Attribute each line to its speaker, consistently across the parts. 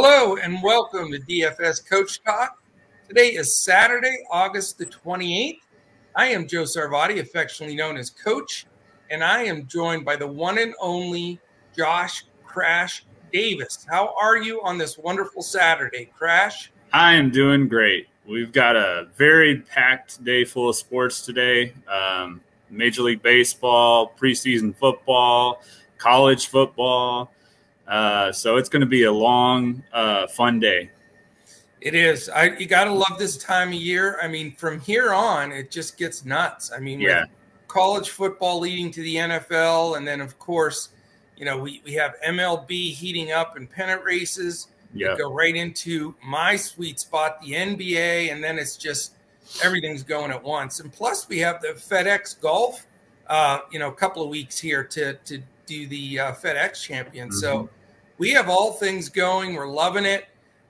Speaker 1: Hello and welcome to DFS Coach Talk. Today is Saturday, August the 28th. I am Joe Sarvadi, affectionately known as Coach, and I am joined by the one and only Josh Crash Davis. How are you on this wonderful Saturday, Crash?
Speaker 2: I am doing great. We've got a very packed day full of sports today um, Major League Baseball, preseason football, college football. Uh, so it's going to be a long, uh, fun day.
Speaker 1: It is. I you got to love this time of year. I mean, from here on, it just gets nuts. I mean,
Speaker 2: yeah.
Speaker 1: college football leading to the NFL, and then of course, you know, we we have MLB heating up and pennant races.
Speaker 2: Yeah.
Speaker 1: Go right into my sweet spot, the NBA, and then it's just everything's going at once. And plus, we have the FedEx Golf. Uh, you know, a couple of weeks here to to do the uh, FedEx Champion. Mm-hmm. So we have all things going. We're loving it.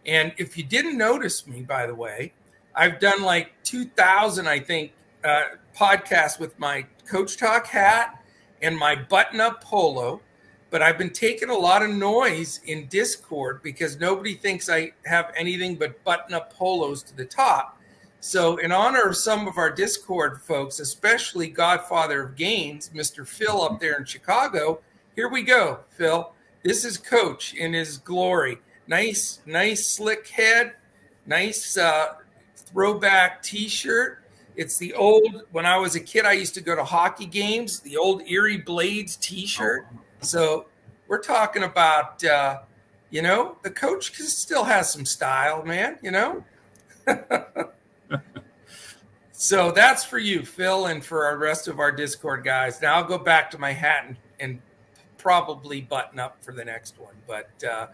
Speaker 1: And if you didn't notice me, by the way, I've done like 2,000, I think, uh, podcasts with my Coach Talk hat and my button up polo. But I've been taking a lot of noise in Discord because nobody thinks I have anything but button up polos to the top. So, in honor of some of our Discord folks, especially Godfather of Gains, Mr. Phil up there in Chicago, here we go, Phil. This is Coach in his glory. Nice, nice slick head, nice uh, throwback T-shirt. It's the old. When I was a kid, I used to go to hockey games. The old Erie Blades T-shirt. So we're talking about, uh, you know, the coach still has some style, man. You know. so that's for you, Phil, and for our rest of our Discord guys. Now I'll go back to my hat and, and probably button up for the next one. But uh,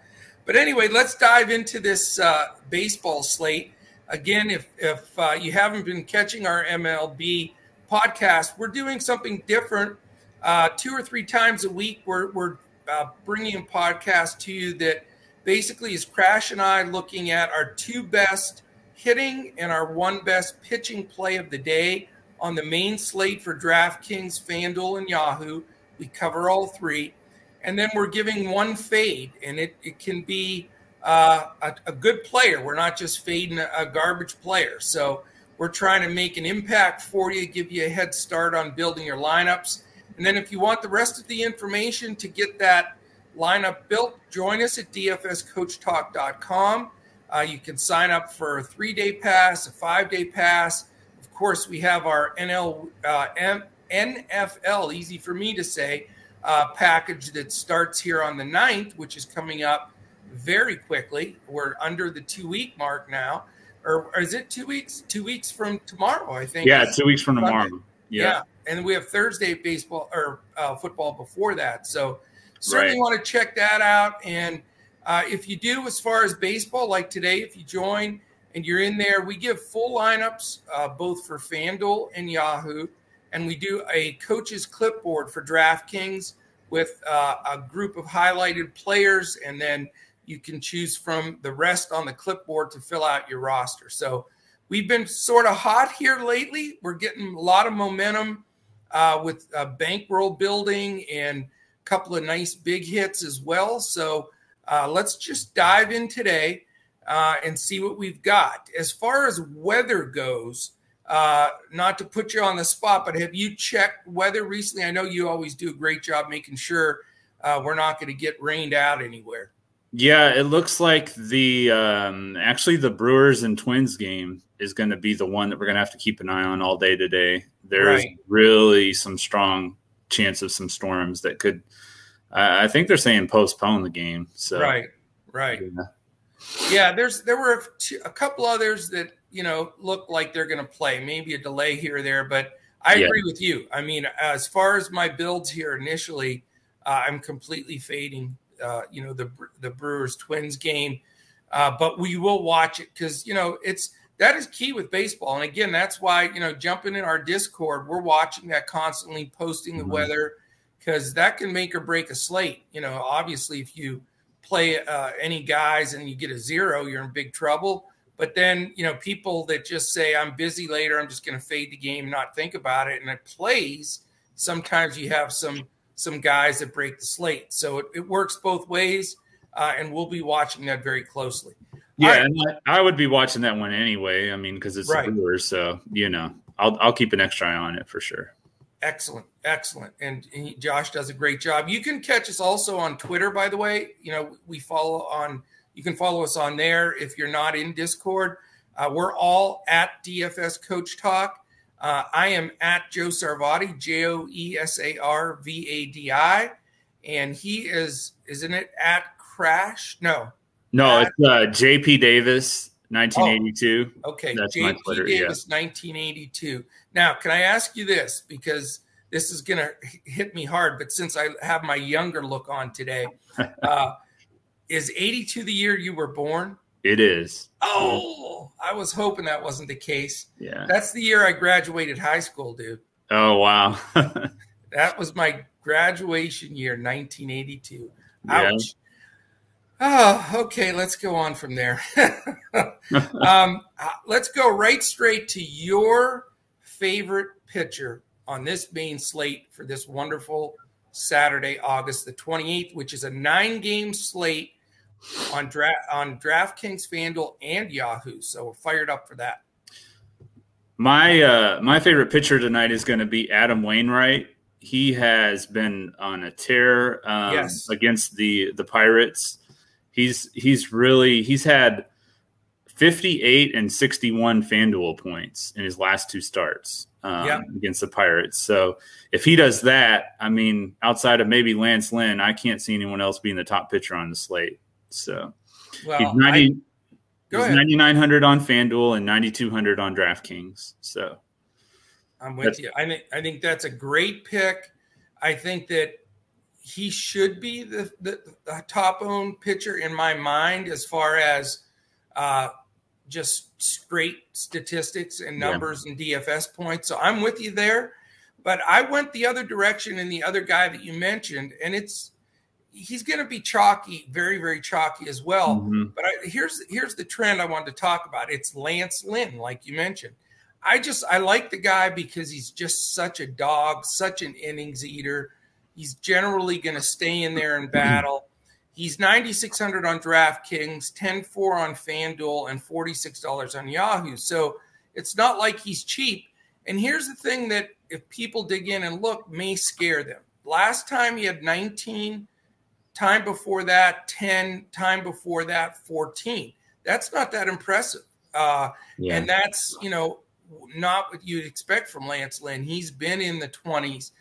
Speaker 1: but anyway, let's dive into this uh, baseball slate again. If if uh, you haven't been catching our MLB podcast, we're doing something different. Uh, two or three times a week, we're we're uh, bringing a podcast to you that basically is Crash and I looking at our two best hitting and our one best pitching play of the day on the main slate for DraftKings, FanDuel, and Yahoo. We cover all three. And then we're giving one fade, and it, it can be uh, a, a, good player. We're not just fading a, garbage player. So we're trying to make an impact for you, give you a head start on building your lineups. And then if you want the rest of the information to get that lineup built, join us at dfscoachtalk.com. Uh, you can sign up for a three day pass, a five day pass. Of course, we have our NL, uh, M- NFL, easy for me to say, uh, package that starts here on the 9th, which is coming up very quickly. We're under the two week mark now. Or, or, is it two weeks? Two weeks from tomorrow, I think.
Speaker 2: Yeah, two weeks from tomorrow.
Speaker 1: Yeah. yeah. And we have Thursday baseball or uh, football before that. So certainly right. want to check that out. And uh, if you do, as far as baseball, like today, if you join and you're in there, we give full lineups uh, both for FanDuel and Yahoo and we do a coach's clipboard for DraftKings with uh, a group of highlighted players, and then you can choose from the rest on the clipboard to fill out your roster. So we've been sort of hot here lately. We're getting a lot of momentum uh, with uh, bankroll building and a couple of nice big hits as well. So uh, let's just dive in today uh, and see what we've got. As far as weather goes, uh, not to put you on the spot, but have you checked weather recently? I know you always do a great job making sure uh, we're not going to get rained out anywhere.
Speaker 2: Yeah, it looks like the um, actually the Brewers and Twins game is going to be the one that we're going to have to keep an eye on all day today. There's right. really some strong chance of some storms that could. I think they're saying postpone the game. So
Speaker 1: right, right. Yeah, yeah there's there were a couple others that you know, look like they're going to play. Maybe a delay here or there, but I yeah. agree with you. I mean, as far as my builds here initially, uh, I'm completely fading. Uh, you know, the the Brewers Twins game, uh, but we will watch it because you know it's that is key with baseball. And again, that's why you know jumping in our Discord, we're watching that constantly, posting the mm-hmm. weather because that can make or break a slate. You know, obviously, if you play uh, any guys and you get a zero, you're in big trouble. But then, you know, people that just say, I'm busy later, I'm just going to fade the game, not think about it. And it plays. Sometimes you have some some guys that break the slate. So it, it works both ways. uh, and we'll be watching that very closely.
Speaker 2: Yeah, right. and I would be watching that one anyway. I mean, because it's right. the Brewers, so you know, I'll I'll keep an extra eye on it for sure.
Speaker 1: Excellent, excellent, and he, Josh does a great job. You can catch us also on Twitter, by the way. You know, we follow on. You can follow us on there if you're not in Discord. Uh, we're all at DFS Coach Talk. Uh, I am at Joe Sarvadi, J O E S A R V A D I, and he is, isn't it at Crash? No,
Speaker 2: no, at, it's uh, JP Davis, 1982.
Speaker 1: Oh, okay, That's JP Twitter, Davis, yeah. 1982. Now, can I ask you this because this is going to hit me hard, but since I have my younger look on today, uh, is 82 the year you were born?
Speaker 2: It is.
Speaker 1: Oh, I was hoping that wasn't the case.
Speaker 2: Yeah.
Speaker 1: That's the year I graduated high school, dude.
Speaker 2: Oh, wow.
Speaker 1: that was my graduation year, 1982. Yeah. Ouch. Oh, okay. Let's go on from there. um, uh, let's go right straight to your favorite pitcher on this main slate for this wonderful Saturday, August the 28th, which is a nine game slate on draft on DraftKings, FanDuel, and Yahoo. So we're fired up for that.
Speaker 2: My uh, my favorite pitcher tonight is going to be Adam Wainwright. He has been on a tear um, yes. against the the Pirates. He's he's really he's had 58 and 61 FanDuel points in his last two starts um, yep. against the Pirates. So if he does that, I mean, outside of maybe Lance Lynn, I can't see anyone else being the top pitcher on the slate. So well, he's 90, I, he's 9,900 on FanDuel and 9,200 on DraftKings. So
Speaker 1: I'm with you. I think I think that's a great pick. I think that he should be the, the, the top owned pitcher in my mind as far as uh, just straight statistics and numbers yeah. and DFS points. So I'm with you there. But I went the other direction in the other guy that you mentioned, and it's he's going to be chalky, very, very chalky as well. Mm-hmm. But I, here's here's the trend I wanted to talk about. It's Lance Lynn, like you mentioned. I just I like the guy because he's just such a dog, such an innings eater. He's generally going to stay in there and battle. He's 9600 on DraftKings, 10-4 on FanDuel, and $46 on Yahoo. So it's not like he's cheap. And here's the thing that if people dig in and look, may scare them. Last time he had 19 Time before that, 10. Time before that, 14. That's not that impressive. Uh, yeah. And that's, you know, not what you'd expect from Lance Lynn. He's been in the 20s,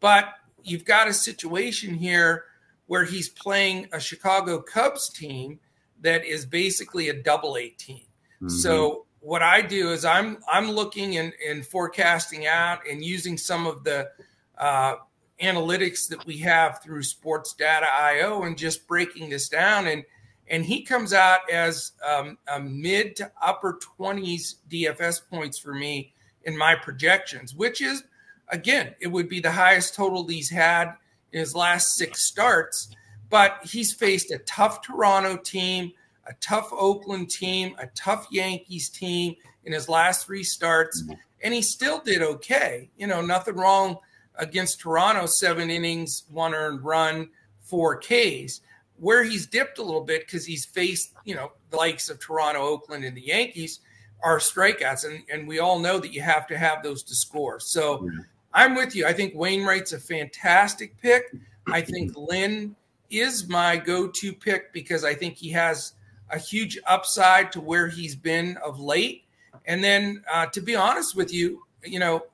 Speaker 1: but you've got a situation here where he's playing a Chicago Cubs team that is basically a double A team. Mm-hmm. So what I do is I'm I'm looking and, and forecasting out and using some of the uh, analytics that we have through sports data io and just breaking this down. And and he comes out as um, a mid to upper 20s dfs points for me in my projections which is again it would be the highest total he's had in his last six starts. But he's faced a tough toronto team a tough oakland team a tough yankees team in his last three starts and he still did okay. You know nothing wrong against Toronto, seven innings, one earned run, four Ks. Where he's dipped a little bit because he's faced, you know, the likes of Toronto, Oakland, and the Yankees are strikeouts. And, and we all know that you have to have those to score. So yeah. I'm with you. I think Wainwright's a fantastic pick. I think Lynn is my go to pick because I think he has a huge upside to where he's been of late. And then, uh, to be honest with you, you know,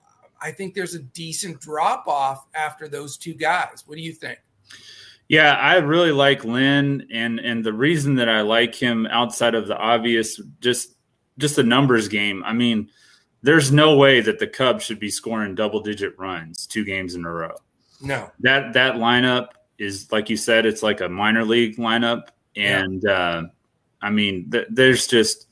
Speaker 1: I think there's a decent drop off after those two guys. What do you think?
Speaker 2: Yeah, I really like Lynn, and and the reason that I like him outside of the obvious, just just the numbers game. I mean, there's no way that the Cubs should be scoring double digit runs two games in a row.
Speaker 1: No,
Speaker 2: that that lineup is like you said, it's like a minor league lineup, and yeah. uh, I mean, th- there's just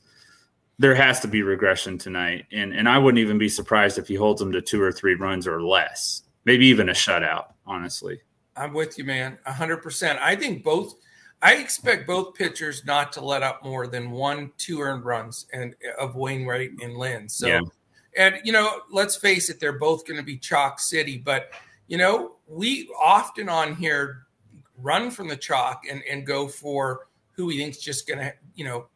Speaker 2: there has to be regression tonight, and and I wouldn't even be surprised if he holds them to two or three runs or less, maybe even a shutout. Honestly,
Speaker 1: I'm with you, man, hundred percent. I think both. I expect both pitchers not to let up more than one two earned runs and of Wainwright and Lynn. So, yeah. and you know, let's face it, they're both going to be chalk city. But you know, we often on here run from the chalk and, and go for who he thinks just going to, you know,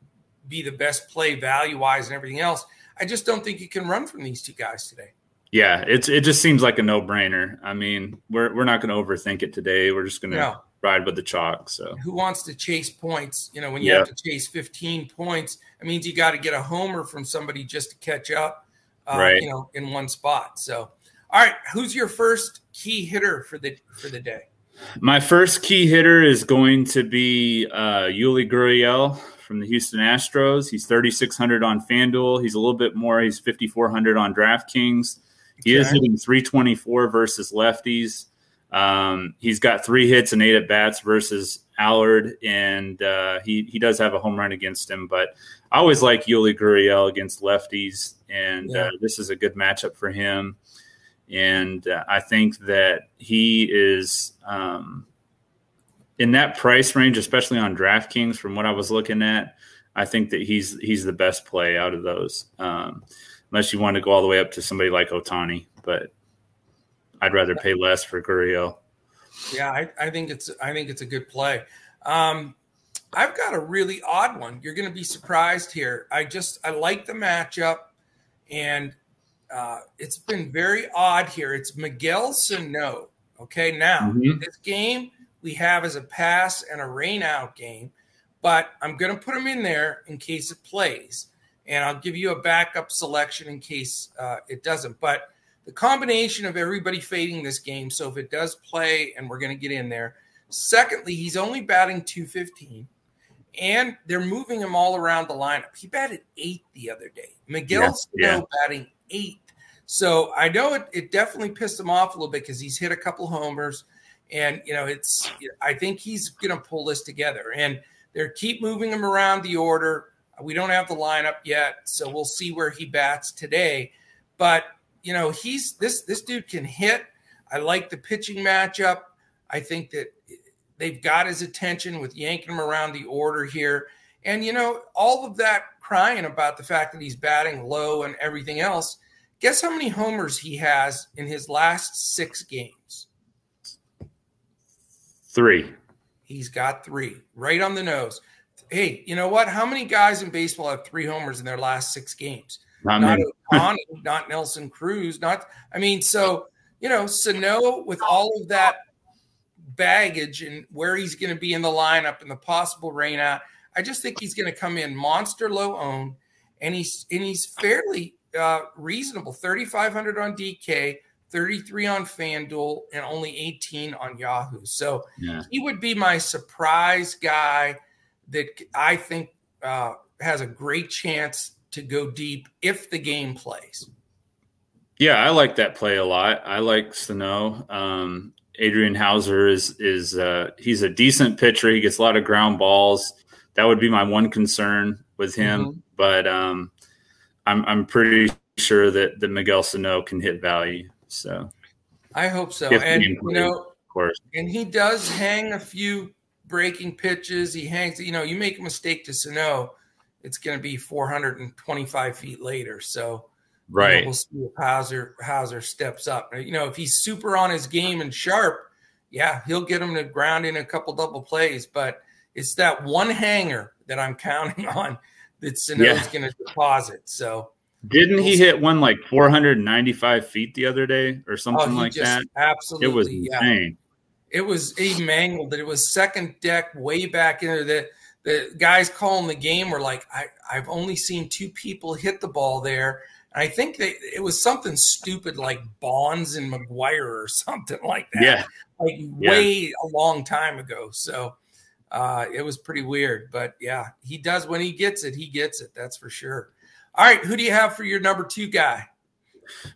Speaker 1: be the best play value wise and everything else. I just don't think you can run from these two guys today.
Speaker 2: Yeah, it's it just seems like a no brainer. I mean, we're we're not going to overthink it today. We're just going to no. ride with the chalk. So
Speaker 1: who wants to chase points? You know, when you have to chase 15 points, it means you got to get a homer from somebody just to catch up. Uh, right. You know, in one spot. So, all right, who's your first key hitter for the for the day?
Speaker 2: My first key hitter is going to be uh, Yuli Gurriel from the Houston Astros. He's 3,600 on FanDuel. He's a little bit more. He's 5,400 on DraftKings. He okay. is hitting 324 versus lefties. Um, he's got three hits and eight at bats versus Allard, and uh, he he does have a home run against him. But I always like Yuli Gurriel against lefties, and yeah. uh, this is a good matchup for him. And uh, I think that he is um, in that price range, especially on DraftKings. From what I was looking at, I think that he's he's the best play out of those. Um, unless you want to go all the way up to somebody like Ohtani. but I'd rather pay less for Gurriel.
Speaker 1: Yeah, I, I, think it's I think it's a good play. Um, I've got a really odd one. You're going to be surprised here. I just I like the matchup, and uh, it's been very odd here. It's Miguel Sano. Okay, now mm-hmm. this game we have as a pass and a rain out game, but I'm going to put him in there in case it plays and I'll give you a backup selection in case uh, it doesn't. But the combination of everybody fading this game, so if it does play, and we're going to get in there. Secondly, he's only batting 215, and they're moving him all around the lineup. He batted eight the other day. Miguel yeah, still yeah. batting eighth. So I know it, it definitely pissed him off a little bit because he's hit a couple homers. And, you know, it's, I think he's going to pull this together. And they're keep moving him around the order. We don't have the lineup yet, so we'll see where he bats today. But you know, he's this this dude can hit. I like the pitching matchup. I think that they've got his attention with yanking him around the order here. And you know, all of that crying about the fact that he's batting low and everything else. Guess how many homers he has in his last six games?
Speaker 2: Three.
Speaker 1: He's got three, right on the nose hey, you know what? How many guys in baseball have three homers in their last six games? Not, not Ohtani, not Nelson Cruz, not. I mean, so you know, Sano with all of that baggage and where he's going to be in the lineup and the possible rain out, I just think he's going to come in monster low own, and he's and he's fairly uh, reasonable. Thirty five hundred on DK. 33 on FanDuel and only 18 on Yahoo. So yeah. he would be my surprise guy that I think uh, has a great chance to go deep if the game plays.
Speaker 2: Yeah, I like that play a lot. I like Sano. Um, Adrian Houser is is uh, he's a decent pitcher. He gets a lot of ground balls. That would be my one concern with him. Mm-hmm. But um, I'm I'm pretty sure that the Miguel Sano can hit value. So
Speaker 1: I hope so. and you know, of course, and he does hang a few breaking pitches. He hangs, you know, you make a mistake to Sano, it's going to be 425 feet later. So,
Speaker 2: right. You know,
Speaker 1: we'll see if Houser Houser steps up. You know, if he's super on his game and sharp, yeah, he'll get him to ground in a couple double plays. But it's that one hanger that I'm counting on that Sano's yeah. going to deposit. So,
Speaker 2: didn't he hit one like 495 feet the other day or oh, something oh, like that?
Speaker 1: Absolutely.
Speaker 2: It was insane.
Speaker 1: It was he mangled it. It was second deck way back in there. The the guys calling the game were like, I, I've only seen two people hit the ball there. And I think they, it was something stupid like Bonds and McGwire or something like that.
Speaker 2: Yeah.
Speaker 1: Like way yeah. a long time ago. So uh, it was pretty weird. But yeah, he does when he gets it, he gets it. That's for sure. All right. Who do you have for your number two guy?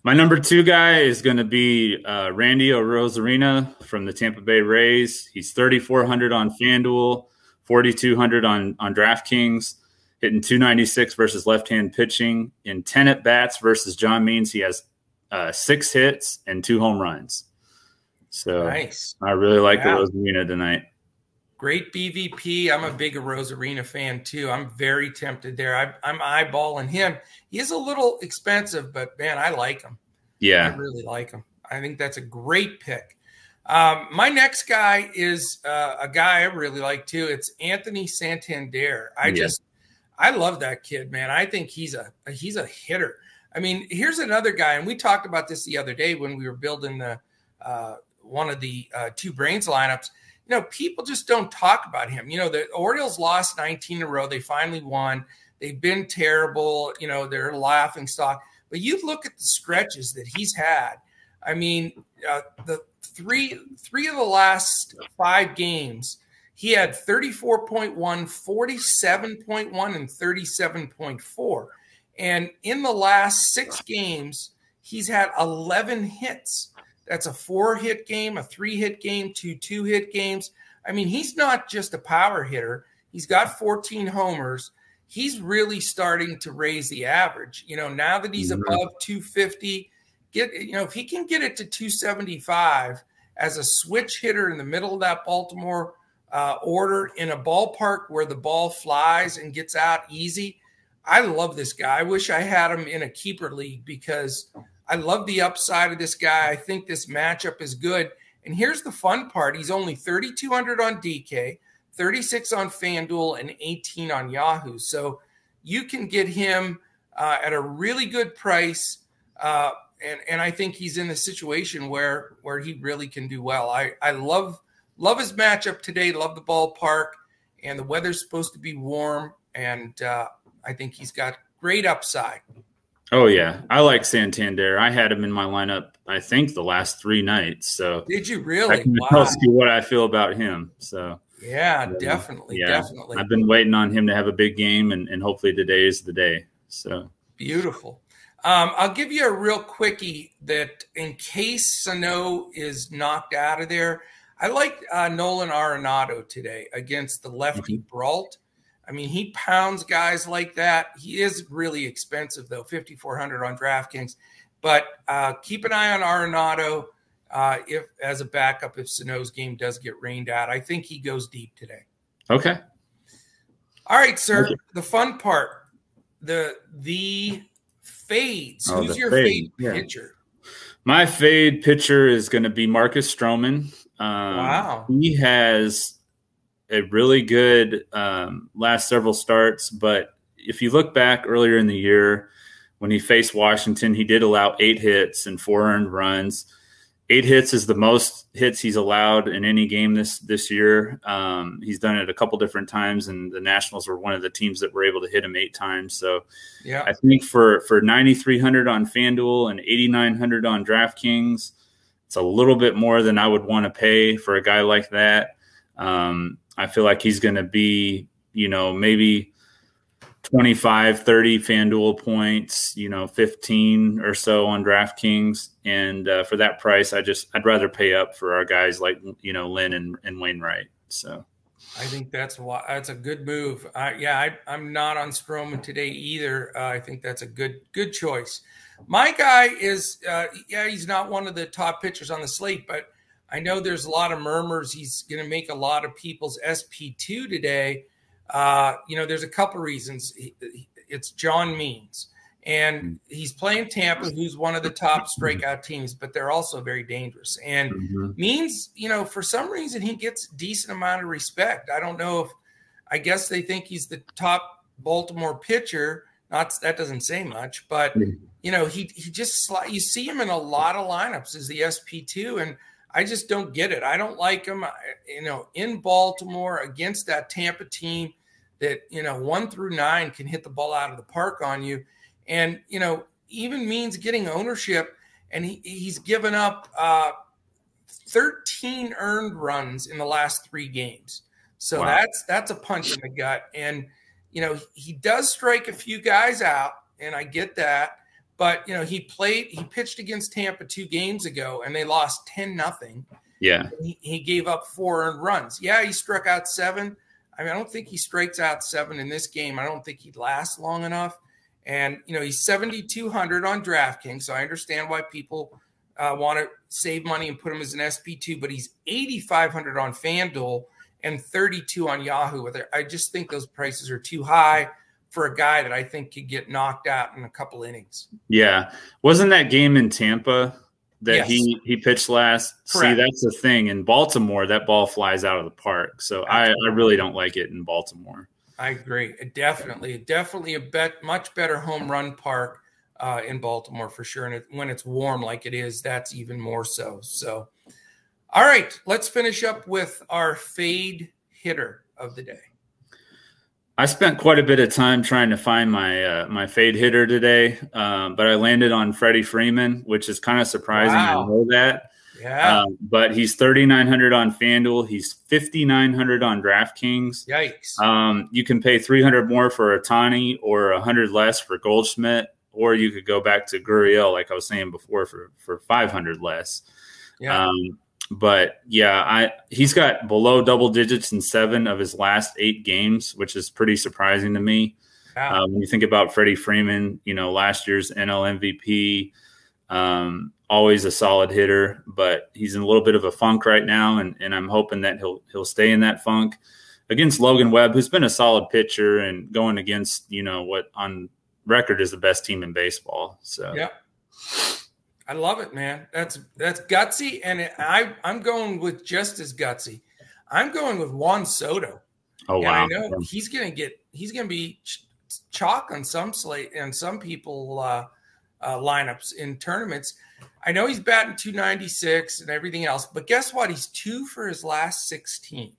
Speaker 2: My number two guy is going to be uh, Randy Arozarena from the Tampa Bay Rays. He's 3,400 on FanDuel, 4,200 on, on DraftKings, hitting 296 versus left hand pitching. In 10 at bats versus John Means, he has uh, six hits and two home runs. So nice. I really like yeah. Tonight.
Speaker 1: Great BVP. I'm a big Arozarena fan too. I'm very tempted there. I, I'm eyeballing him. He is a little expensive, but man, I like him.
Speaker 2: Yeah,
Speaker 1: I really like him. I think that's a great pick. Um, my next guy is uh, a guy I really like too. It's Anthony Santander. I yeah. just I love that kid, man. I think he's a he's a hitter. I mean, here's another guy, and we talked about this the other day when we were building the uh, one of the uh, two brains lineups. You know, people just don't talk about him. You know, the Orioles lost 19 in a row. They finally won. They've been terrible. You know, they're laughing stock. But you look at the stretches that he's had. I mean, uh, the three three of the last five games, he had 34.1, 47.1, and 37.4. And in the last six games, he's had 11 hits. That's a four hit game, a three hit game, two two hit games. I mean, he's not just a power hitter. He's got 14 homers. He's really starting to raise the average. You know, now that he's mm-hmm. above 250, get you know, if he can get it to 275 as a switch hitter in the middle of that Baltimore uh, order in a ballpark where the ball flies and gets out easy, I love this guy. I wish I had him in a keeper league because I love the upside of this guy. I think this matchup is good. And here's the fun part he's only 3,200 on DK, 36 on FanDuel, and 18 on Yahoo. So you can get him uh, at a really good price. Uh, and, and I think he's in a situation where where he really can do well. I, I love love his matchup today. Love the ballpark, and the weather's supposed to be warm. And uh, I think he's got great upside.
Speaker 2: Oh yeah, I like Santander. I had him in my lineup. I think the last three nights. So
Speaker 1: did you really?
Speaker 2: I can wow. tell you what I feel about him. So
Speaker 1: yeah, definitely, yeah. definitely.
Speaker 2: I've been waiting on him to have a big game, and, and hopefully today is the day. So
Speaker 1: beautiful. Um, I'll give you a real quickie that in case Sano is knocked out of there, I like uh, Nolan Arenado today against the lefty mm-hmm. Brault. I mean, he pounds guys like that. He is really expensive though, fifty four hundred on DraftKings. But uh, keep an eye on Arenado uh, if as a backup if Sano's game does get rained out. I think he goes deep today.
Speaker 2: Okay.
Speaker 1: All right, sir. The fun part, the the fades. Oh, Who's your fade, fade yeah. pitcher?
Speaker 2: My fade pitcher is going to be Marcus Stroman. Um, wow. He has a really good um, last several starts. But if you look back earlier in the year when he faced Washington, he did allow eight hits and four earned runs. Eight hits is the most hits he's allowed in any game this this year. Um, he's done it a couple different times, and the Nationals were one of the teams that were able to hit him eight times. So, yeah, I think for for ninety three hundred on FanDuel and eighty nine hundred on DraftKings, it's a little bit more than I would want to pay for a guy like that. Um, I feel like he's going to be, you know, maybe 25, 30 FanDuel points, you know, 15 or so on DraftKings. And uh, for that price, I just, I'd rather pay up for our guys like, you know, Lynn and, and Wainwright. So
Speaker 1: I think that's why that's a good move. Uh, yeah, I, am not on Stroman today either. Uh, I think that's a good, good choice. My guy is, uh, yeah, he's not one of the top pitchers on the slate, but I know there's a lot of murmurs. He's going to make a lot of people's SP2 today. Uh, you know, there's a couple reasons. It's John Means, and he's playing Tampa, who's one of the top strikeout teams, but they're also very dangerous. And mm-hmm. Means, you know, for some reason, he gets decent amount of respect. I don't know if, I guess they think he's the top Baltimore pitcher. Not that doesn't say much, but you know, he he just you see him in a lot of lineups as the SP2 and I just don't get it. I don't like him. You know, in Baltimore against that Tampa team that you know one through nine can hit the ball out of the park on you, and you know even Means getting ownership. And he, he's given up uh, 13 earned runs in the last three games. So wow. that's that's a punch in the gut. And you know he does strike a few guys out, and I get that. But you know, he played, he pitched against Tampa two games ago, and they lost ten nothing.
Speaker 2: Yeah,
Speaker 1: he, he, gave up four earned runs. Yeah, he struck out seven. I mean, I don't think he strikes out seven in this game. I don't think he'd last long enough. And you know, he's seventy two hundred on DraftKings, so I understand why people uh, want to save money and put him as an SP two. But he's eighty five hundred on FanDuel and thirty two on Yahoo. I just think those prices are too high for a guy that I think could get knocked out in a couple innings.
Speaker 2: Yeah. Wasn't that game in Tampa that
Speaker 1: Yes.
Speaker 2: he he pitched last.
Speaker 1: Correct.
Speaker 2: See, that's the thing. In Baltimore, that ball flies out of the park. So I, I really don't like it in Baltimore.
Speaker 1: I agree. Definitely, definitely a bet much better home run park uh, in Baltimore for sure. And it, when it's warm like it is, that's even more so. So, all right, let's finish up with our fade hitter of the day.
Speaker 2: I spent quite a bit of time trying to find my uh, my fade hitter today, um, but I landed on Freddie Freeman, which is kind of surprising.
Speaker 1: Wow.
Speaker 2: I know that,
Speaker 1: Yeah.
Speaker 2: um, but he's thirty nine hundred on FanDuel. He's fifty nine hundred on DraftKings.
Speaker 1: Yikes.
Speaker 2: Um, you can pay three hundred more for Ohtani or hundred less for Goldschmidt, or you could go back to Gurriel, like I was saying before, for for five hundred less.
Speaker 1: yeah.
Speaker 2: Um, but yeah, I he's got below double digits in seven of his last eight games, which is pretty surprising to me. Uh, when you think about Freddie Freeman, you know, last year's NL MVP, um, always a solid hitter, but he's in a little bit of a funk right now, and, and I'm hoping that he'll he'll stay in that funk against Logan Webb, who's been a solid pitcher and going against you know what on record is the best team in baseball. So
Speaker 1: Yeah. I love it, man. That's that's gutsy, and it, I I'm going with just as gutsy. I'm going with Juan Soto.
Speaker 2: oh
Speaker 1: and I know he's gonna get he's gonna be ch- chalk on some slate and some people uh, uh, lineups in tournaments. I know he's batting 296 and everything else, but guess what? He's two for his last 16,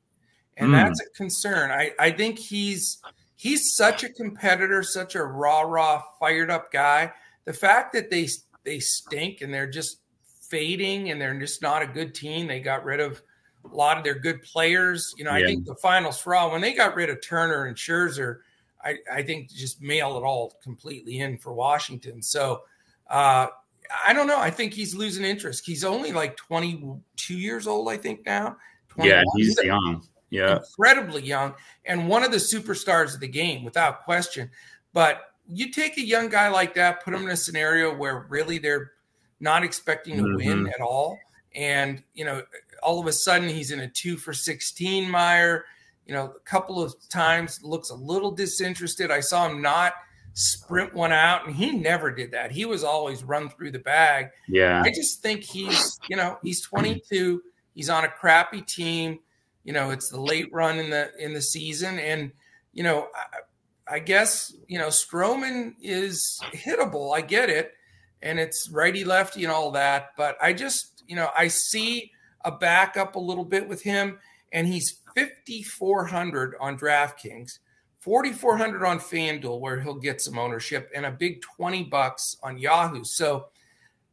Speaker 1: and
Speaker 2: Hmm.
Speaker 1: that's a concern. I I think he's he's such a competitor, such a raw, raw, fired up guy. The fact that they they stink and they're just fading and they're just not a good team. They got rid of a lot of their good players. You know, I think the finals for all when they got rid of Turner and Scherzer, I, I think just mail it all completely in for Washington. So uh, I don't know. I think he's losing interest. He's only like 22 years old, I think now.
Speaker 2: yeah, he's young. Yeah,
Speaker 1: incredibly young and one of the superstars of the game without question. But you take a young guy like that, put him in a scenario where really they're not expecting to win
Speaker 2: Mhm.
Speaker 1: at all. And, you know, all of a sudden he's in a two for 16 mire. You know, a couple of times looks a little disinterested. I saw him not sprint one out, and he never did that. He was always run through the bag.
Speaker 2: yeah.
Speaker 1: I just think he's, you know, he's 22. He's on a crappy team. You know, it's the late run in the in the season, and you know, I, guess you know Stroman is hittable. I get it, and it's righty lefty and all that. But I just, you know, I see a backup a little bit with him, and he's 5400 on DraftKings. 4400 on FanDuel where he'll get some ownership and a big 20 bucks on Yahoo. So,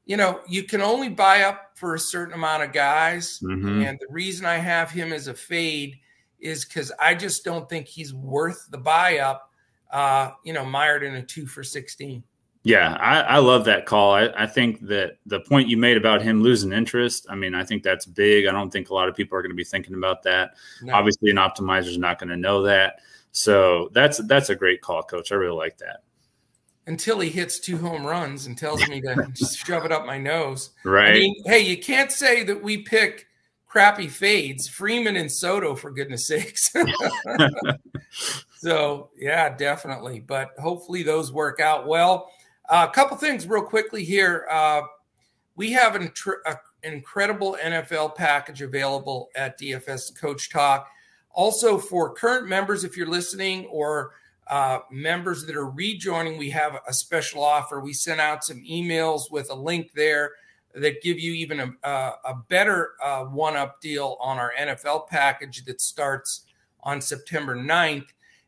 Speaker 1: you know, you can only buy up for a certain amount of guys.
Speaker 2: Mhm.
Speaker 1: And the reason I have him as a fade is because I just don't think he's worth the buy up, uh, you know, mired in a two for 16.
Speaker 2: Yeah, I, I love that call. I, I think that the point you made about him losing interest, I mean, I think that's big. I don't think a lot of people are going to be thinking about that.
Speaker 1: No.
Speaker 2: Obviously, an optimizer is not going to know that. So that's that's a great call, coach. I really like that.
Speaker 1: Until he hits two home runs and tells me to shove it up my nose.
Speaker 2: Right.
Speaker 1: I mean, hey, you can't say that we pick crappy fades, Freeman and Soto, for goodness sakes. so, yeah, definitely. But hopefully those work out well. Uh, a couple things real quickly here. Uh, we have an, a, incredible NFL package available at DFS Coach Talk. Also, for current members, if you're listening, or uh, members that are rejoining, we have a special offer. We sent out some emails with a link there that give you even a, a, a better uh, one up deal on our NFL package that starts on September 9th.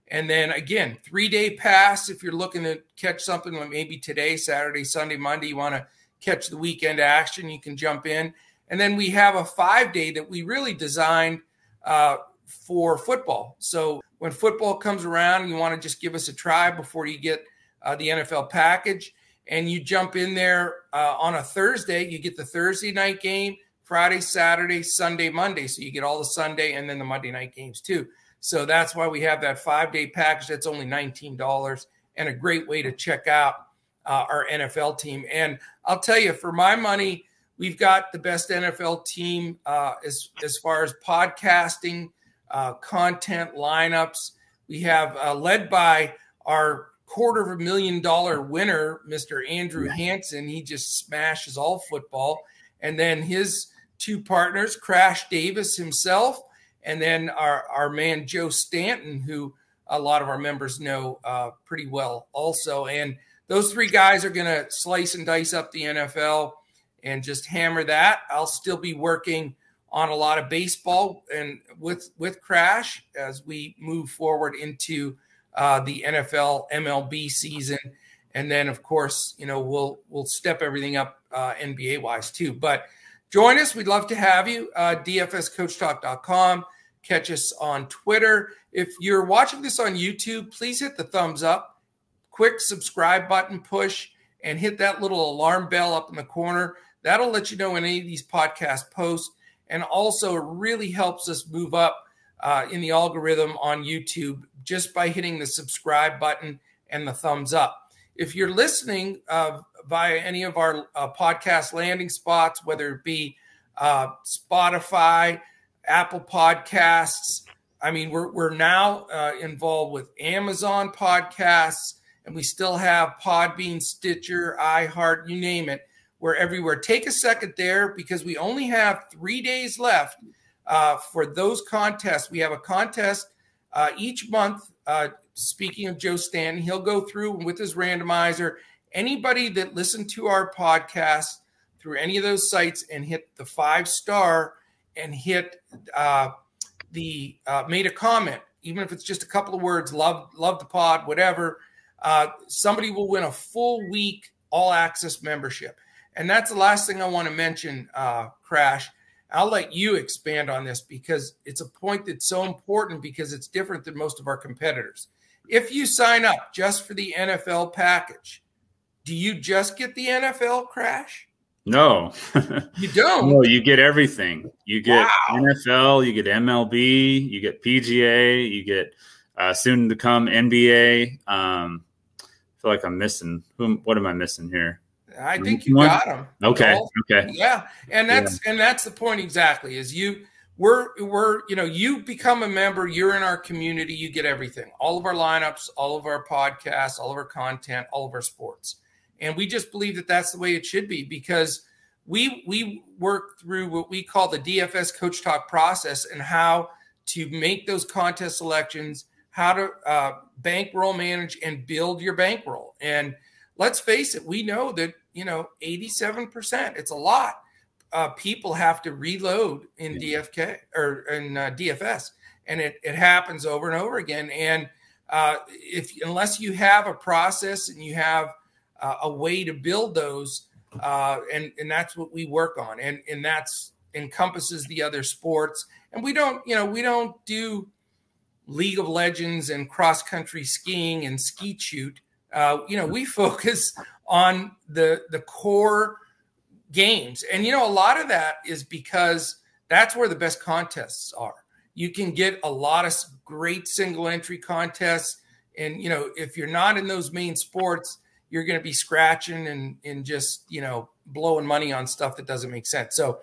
Speaker 1: And then again, three day pass if you're looking to catch something like maybe today, Saturday, Sunday, Monday, you want to catch the weekend action, you can jump in. And then we have a five day that we really designed uh, for football. So when football comes around, you want to just give us a try before you get uh, the NFL package. And you jump in there uh, on a Thursday, you get the Thursday night game, Friday, Saturday, Sunday, Monday. So you get all the Sunday and then the Monday night games too. So that's why we have that five day package that's only $19 and a great way to check out uh, our NFL team. And I'll tell you, for my money, we've got the best NFL team uh, as, as far as podcasting, uh, content, lineups. We have uh, led by our quarter of a million dollar winner, Mr. Andrew Hansen. He just smashes all football. and then his two partners, Crash Davis himself, and then our, our man Joe Stanton, who a lot of our members know uh, pretty well also. And those three guys are going to slice and dice up the NFL and just hammer that. I'll still be working on a lot of baseball and with with Crash as we move forward into uh, the NFL MLB season, and then of course you know we'll we'll step everything up uh, NBA wise too. But join us. We'd love to have you. Uh, DFSCoachTalk.com. Catch us on Twitter. If you're watching this on YouTube, please hit the thumbs up, quick subscribe button push, and hit that little alarm bell up in the corner. That'll let you know when any of these podcasts post. And also, it really helps us move up uh, in the algorithm on YouTube just by hitting the subscribe button and the thumbs up. If you're listening uh, via any of our uh, podcast landing spots, whether it be uh, Spotify, Apple Podcasts, I mean, we're, we're now uh, involved with Amazon Podcasts, and we still have Podbean, Stitcher, iHeart, you name it. We're everywhere. Take a second there because we only have three days left uh, for those contests. We have a contest uh, each month. Uh, speaking of Joe Stanton, he'll go through with his randomizer. Anybody that listened to our podcast through any of those sites and hit the five star and hit uh, the uh, made a comment, even if it's just a couple of words, love love the pod, whatever. Uh, somebody will win a full week all access membership. And that's the last thing I want to mention, Crash. I'll let you expand on this because it's a point that's so important because it's different than most of our competitors. If you sign up just for the NFL package, do you just get the NFL crash?
Speaker 2: No,
Speaker 1: you don't.
Speaker 2: No, you get everything. You get wow. NFL, you get MLB, you get PGA, you get uh, soon to come NBA. Um, I feel like I'm missing. Who? What am I missing here?
Speaker 1: I think you got them.
Speaker 2: Okay. Okay.
Speaker 1: Yeah, and that's yeah. and that's the point exactly. Is you we're we're you know you become a member. You're in our community. You get everything. All of our lineups, all of our podcasts, all of our content, all of our sports, and we just believe that that's the way it should be because we we work through what we call the DFS Coach Talk process and how to make those contest selections, how to uh, bankroll manage and build your bankroll. And let's face it, we know that you know, 87%. It's a lot. Uh, people have to reload in DFK or in uh, DFS, and it, it happens over and over again. And uh, if unless you have a process and you have uh, a way to build those, uh, and and that's what we work on, and and that's encompasses the other sports. And we don't, you know, we don't do League of Legends and cross country skiing and skeet shoot. Uh, you know, we focus on the the core games. And you know, a lot of that is because that's where the best contests are. You can get a lot of great single entry contests. And you know, if you're not in those main sports, you're going to be scratching and and just you know blowing money on stuff that doesn't make sense. So,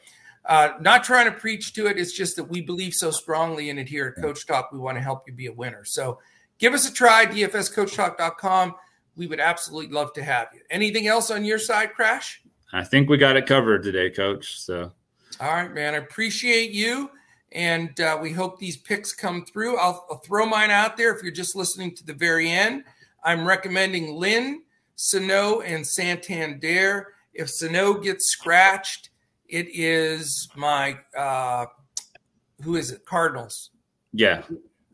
Speaker 1: uh, not trying to preach to it. It's just that we believe so strongly in it here at Coach Talk. We want to help you be a winner. So, give us a try. DFSCoachTalk.com we would absolutely love to have you. Anything else on your side, Crash?
Speaker 2: I think we got it covered today, Coach. So,
Speaker 1: all right, man. I appreciate you, and uh, we hope these picks come through. I'll, I'll, throw mine out there if you're just listening to the very end. I'm recommending Lynn, Sano, and Santander. If Sano gets scratched, it is my uh, who is it? Cardinals.
Speaker 2: Yeah.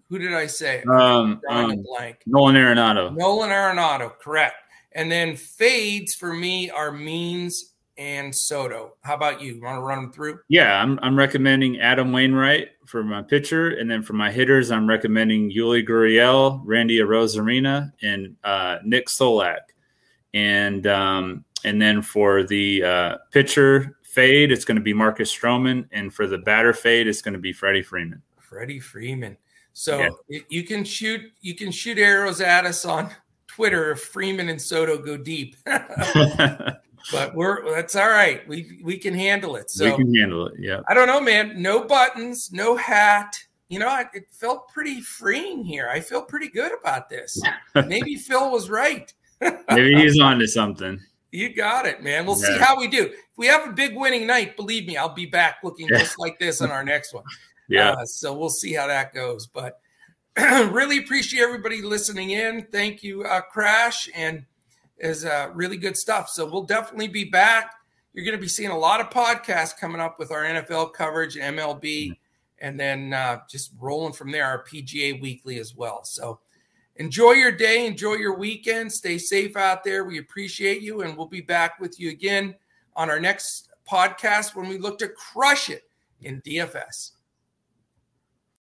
Speaker 1: Who did I say?
Speaker 2: Um, um blank. Nolan Arenado.
Speaker 1: Nolan Arenado, correct. And then fades for me are Means and Soto. How about you? you want to run them through?
Speaker 2: Yeah, I'm, I'm recommending Adam Wainwright for my pitcher. And then for my hitters, I'm recommending Yuli Gurriel, Randy Arozarena, and uh, Nick Solak. And um, and then for the uh, pitcher fade, it's going to be Marcus Stroman. And for the batter fade, it's going to be Freddie Freeman.
Speaker 1: Freddie Freeman. So you can shoot you can shoot arrows at us on Twitter if Freeman and Soto go deep. but we're that's all right. We we can handle it. So
Speaker 2: we can handle it. Yeah.
Speaker 1: I don't know, man. No buttons, no hat. You know, it felt pretty freeing here. I feel pretty good about this. Maybe Phil was right.
Speaker 2: Maybe he's on to something.
Speaker 1: You got it, man. We'll yeah. see how we do. If we have a big winning night, believe me, I'll be back looking yeah. just like this on our next one.
Speaker 2: Yeah. Uh,
Speaker 1: so we'll see how that goes. But really appreciate everybody listening in. Thank you, uh, Crash, and is uh, really good stuff. So we'll definitely be back. You're going to be seeing a lot of podcasts coming up with our NFL coverage, MLB, mm-hmm. and then uh, just rolling from there. Our PGA Weekly as well. So enjoy your day, enjoy your weekend, stay safe out there. We appreciate you, and we'll be back with you again on our next podcast when we look to crush it in DFS.